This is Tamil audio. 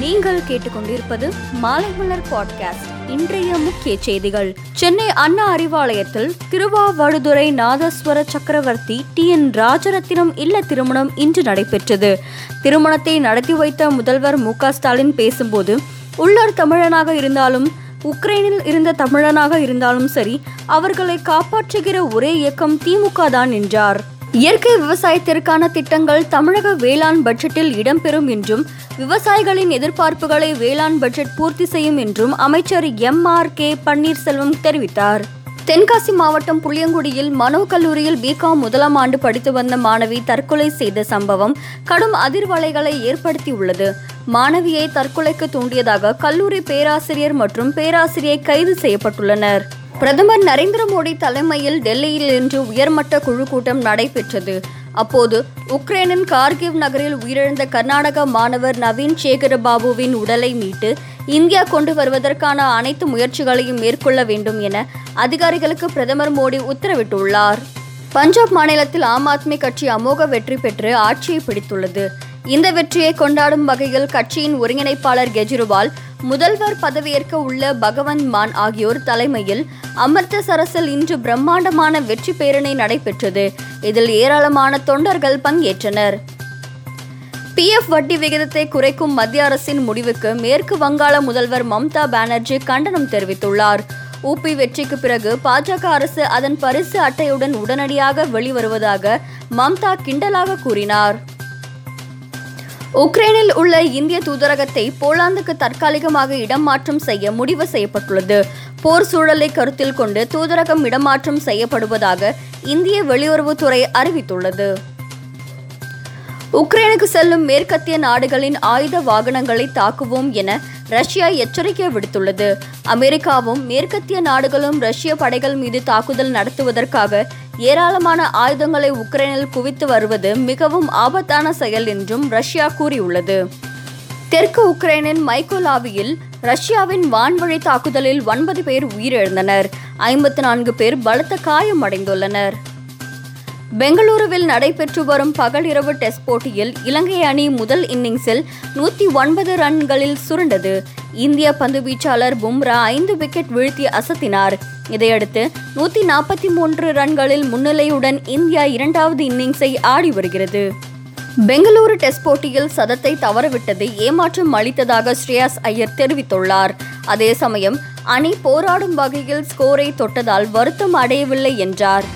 நீங்கள் கேட்டுக்கொண்டிருப்பது மாலைமலர் பாட்காஸ்ட். இன்றைய முக்கிய செய்திகள். சென்னை அண்ணா அறிவாலயத்தில் திருவாவடுதுறை நாதஸ்வர சக்கரவர்த்தி டி என் ராஜரத்தினம் இல்ல திருமணம் இன்று நடைபெற்றது. திருமணத்தை நடத்தி வைத்த முதல்வர் மு க ஸ்டாலின் பேசும்போது உள்ளூர் தமிழனாக இருந்தாலும் உக்ரைனில் இருந்த தமிழனாக இருந்தாலும் சரி அவர்களை காப்பாற்றுகிற ஒரே இயக்கம் திமுக தான் என்றார். இயற்கை விவசாயத்திற்கான திட்டங்கள் தமிழக வேளாண் பட்ஜெட்டில் இடம்பெறும் என்றும் விவசாயிகளின் எதிர்பார்ப்புகளை வேளாண் பட்ஜெட் பூர்த்தி செய்யும் என்றும் அமைச்சர் எம் ஆர் கே பன்னீர்செல்வம் தெரிவித்தார். தென்காசி மாவட்டம் புளியங்குடியில் மனோ கல்லூரியில் பிகாம் முதலாம் ஆண்டு படித்து வந்த மாணவி தற்கொலை செய்த சம்பவம் கடும் அதிர்வலைகளை ஏற்படுத்தியுள்ளது. மாணவியை தற்கொலைக்கு தூண்டியதாக கல்லூரி பேராசிரியர் மற்றும் பேராசிரியை கைது செய்யப்பட்டுள்ளனர். பிரதமர் நரேந்திர மோடி தலைமையில் டெல்லியில் இன்று உயர்மட்ட குழு கூட்டம் நடைபெற்றது. அப்போது உக்ரைனின் கார்கிவ் நகரில் உயிரிழந்த கர்நாடக மாணவர் நவீன் சேகரபாபுவின் உடலை மீட்டு இந்தியா கொண்டு வருவதற்கான அனைத்து முயற்சிகளையும் மேற்கொள்ள வேண்டும் என அதிகாரிகளுக்கு பிரதமர் மோடி உத்தரவிட்டுள்ளார். பஞ்சாப் மாநிலத்தில் ஆம் ஆத்மி கட்சி அமோக வெற்றி பெற்று ஆட்சியை பிடித்துள்ளது. இந்த வெற்றியை கொண்டாடும் வகையில் கட்சியின் ஒருங்கிணைப்பாளர் கெஜ்ரிவால் முதல்வர் பதவியேற்க உள்ள பகவந்த் மான் ஆகியோர் தலைமையில் அமிர்தசரஸில் இன்று பிரம்மாண்டமான வெற்றி பேரணி நடைபெற்றது. இதில் ஏராளமான தொண்டர்கள் பங்கேற்றனர். பிஎஃப் வட்டி விகிதத்தை குறைக்கும் மத்திய அரசின் முடிவுக்கு மேற்கு வங்காள முதல்வர் மம்தா பானர்ஜி கண்டனம் தெரிவித்துள்ளார். ஊபி வெற்றிக்கு பிறகு பாஜக அரசு அதன் பரிசு அட்டையுடன் உடனடியாக வெளிவருவதாக மம்தா கிண்டலாக கூறினார். உக்ரைனில் உள்ள இந்திய தூதரகத்தை போலாந்துக்கு தற்காலிகமாக இடமாற்றம் செய்ய முடிவு செய்யப்பட்டுள்ளது. போர் சூழலை கருத்தில் கொண்டு தூதரகம் இடமாற்றம் செய்யப்படுவதாக இந்திய வெளியுறவுத்துறை அறிவித்துள்ளது. உக்ரைனுக்கு செல்லும் மேற்கத்திய நாடுகளின் ஆயுத வாகனங்களை தாக்குவோம் என ரஷ்யா எச்சரிக்கை விடுத்துள்ளது. அமெரிக்காவும் மேற்கத்திய நாடுகளும் ரஷ்ய படைகள் மீது தாக்குதல் நடத்துவதற்காக ஏராளமான ஆயுதங்களை உக்ரைனில் குவித்து வருவது மிகவும் ஆபத்தான செயல் என்றும் ரஷ்யா கூறியுள்ளது. தெற்கு உக்ரைனின் மைக்கோலாவியில் ரஷ்யாவின் வான்வழி தாக்குதலில் ஒன்பது பேர் உயிரிழந்தனர். ஐம்பத்தி நான்கு பேர் பலத்த காயமடைந்துள்ளனர். பெங்களூருவில் நடைபெற்று வரும் பகலிரவு டெஸ்ட் போட்டியில் இலங்கை அணி முதல் இன்னிங்ஸில் நூற்றி ஒன்பது ரன்களில் சுருண்டது. இந்திய பந்து வீச்சாளர் பும்ரா ஐந்து விக்கெட் வீழ்த்தி அசத்தினார். இதையடுத்து நூற்றி நாற்பத்தி மூன்று ரன்களில் முன்னிலையுடன் இந்தியா இரண்டாவது இன்னிங்ஸை ஆடி வருகிறது. பெங்களூரு டெஸ்ட் போட்டியில் சதத்தை தவறவிட்டது ஏமாற்றம் அளித்ததாக ஸ்ரேயாஸ் ஐயர் தெரிவித்துள்ளார். அதே சமயம் அணி போராடும் வகையில் ஸ்கோரை தொட்டதால் வருத்தம் அடையவில்லை என்றார்.